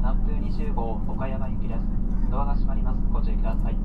南風20号岡山行きです。ドアが閉まります。ご注意ください。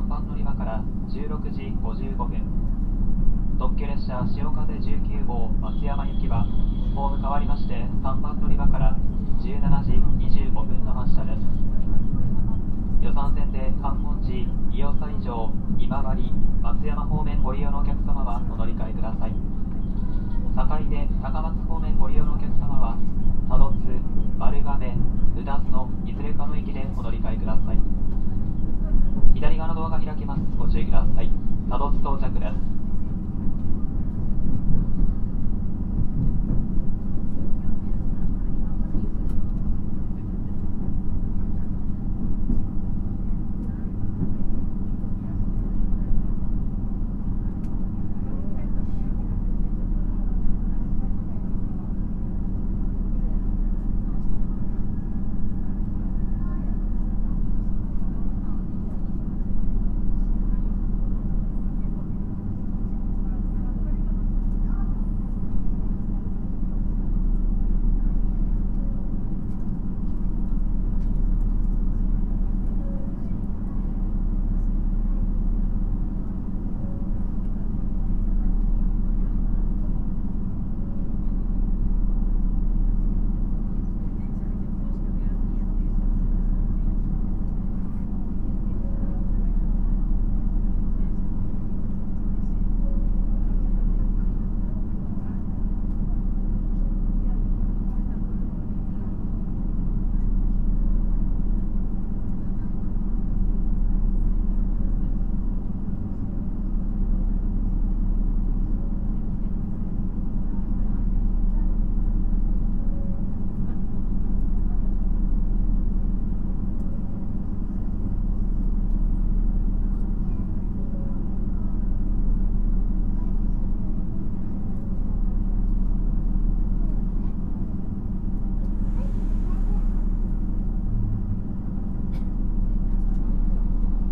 3番乗り場から16時55分。特急列車潮風19号松山行きはホーム変わりまして3番乗り場から17時25分の発車です。予算線で観音寺伊予西条今治松山方面ご利用のお客様はお乗り換えください。坂出高松方面ご利用のお客様は多度津丸亀宇多津のいずれかの駅でお乗り換えください。左側のドアが開きます。ご注意ください。多度津到着です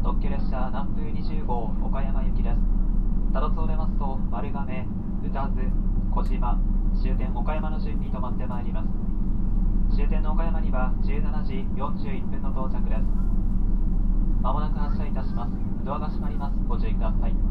特急列車南風20号岡山行きです。多度津を出ますと丸亀宇多津小島終点岡山の順に停まってまいります。終点の岡山には17時41分の到着です。まもなく発車いたします。ドアが閉まります。ご注意ください。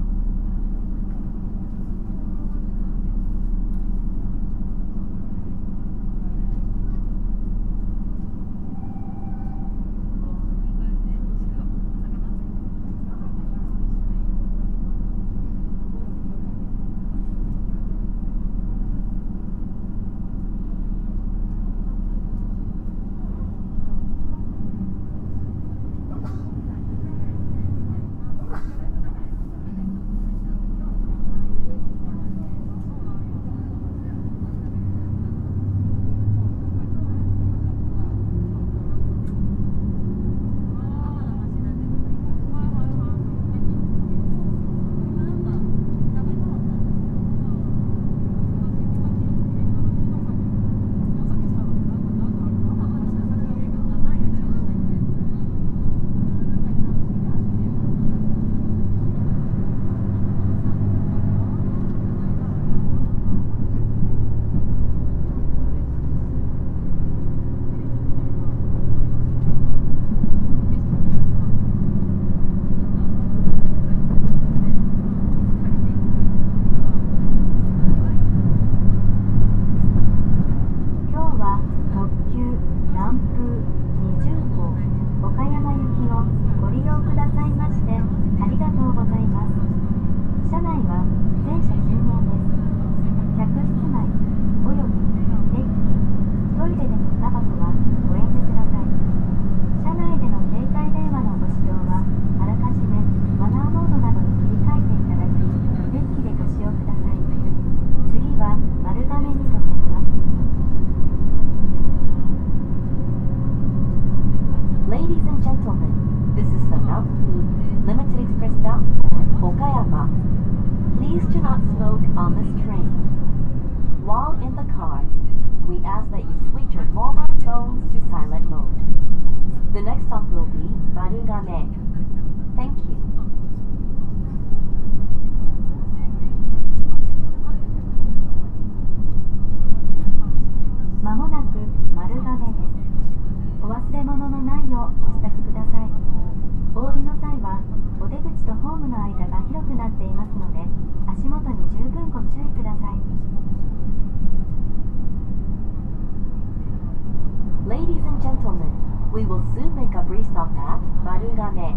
We will soon make a brief stop at Marugame.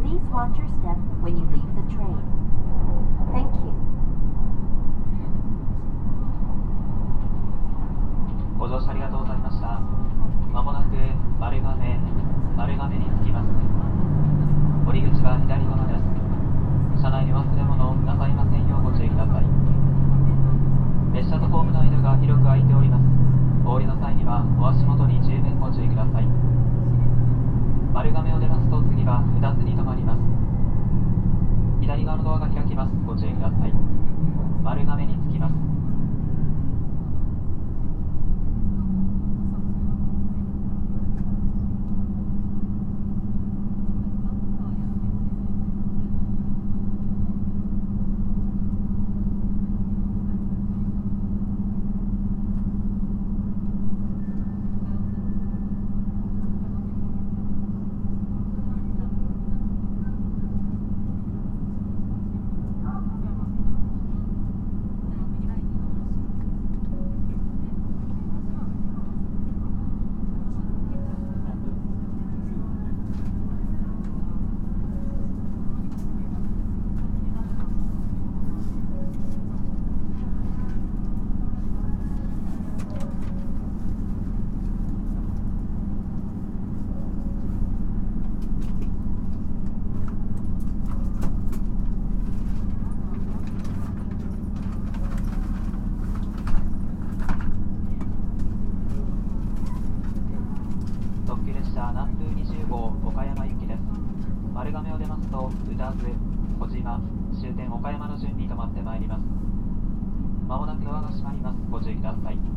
Please watch your step when you leave the train. Thank you. ご乗車ありがとうございました。まもなく丸亀、丸亀に着きます。降り口は左側です。車内に忘れ物をなさいませんようご注意ください。列車とホームの間が広く空いております。降りの際にはお足元に十分ご注意ください。丸亀を出ますと次は2つに止まります。左側のドアが開きます。ご注意ください。丸亀に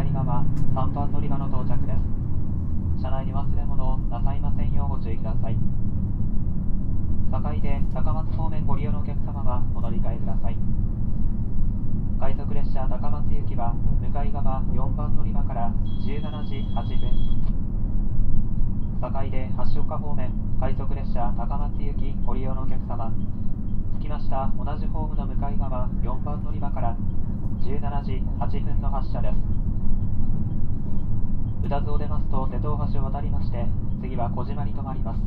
左側3番乗り場の到着です。車内に忘れ物をなさいませんようご注意ください。境で高松方面ご利用のお客様はお乗り換えください。快速列車高松行きは向かい側4番乗り場から17時8分。境で橋岡方面快速列車高松行きご利用のお客様。着きました同じホームの向かい側4番乗り場から17時8分の発車です。宇多津を出ますと瀬戸大橋を渡りまして次は小島に停まります。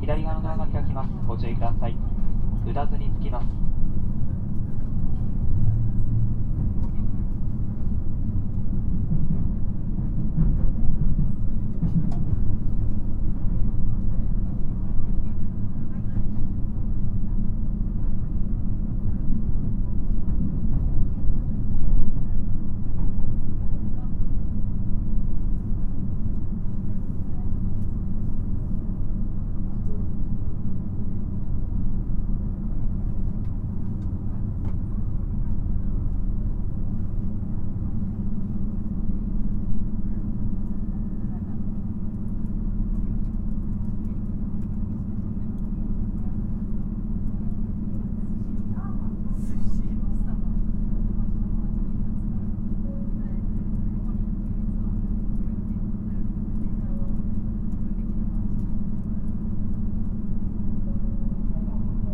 左側のドアが開きます。ご注意ください。宇多津に着きます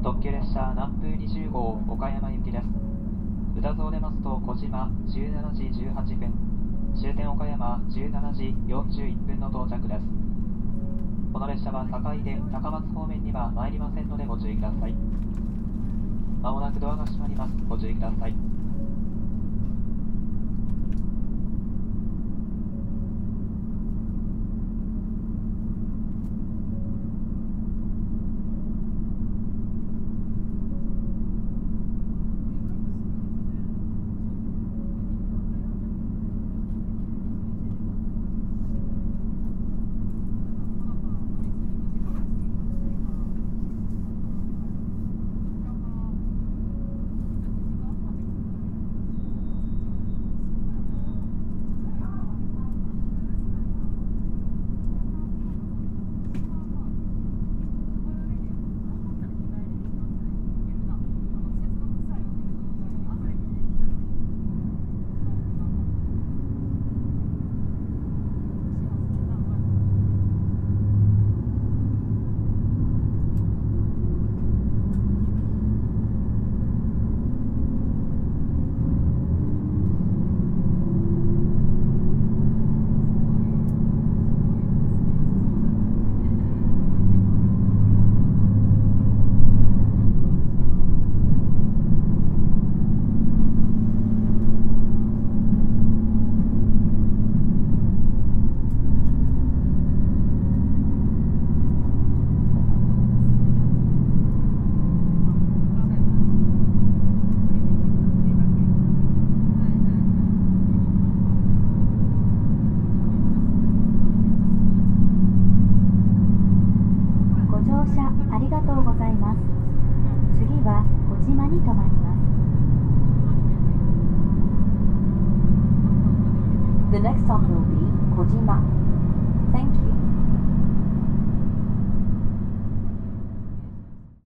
特急列車南風20号岡山行きです。歌津を出ますと小島17時18分。終点岡山17時41分の到着です。この列車は境で高松方面には参りませんのでご注意ください。まもなくドアが閉まります。ご注意ください。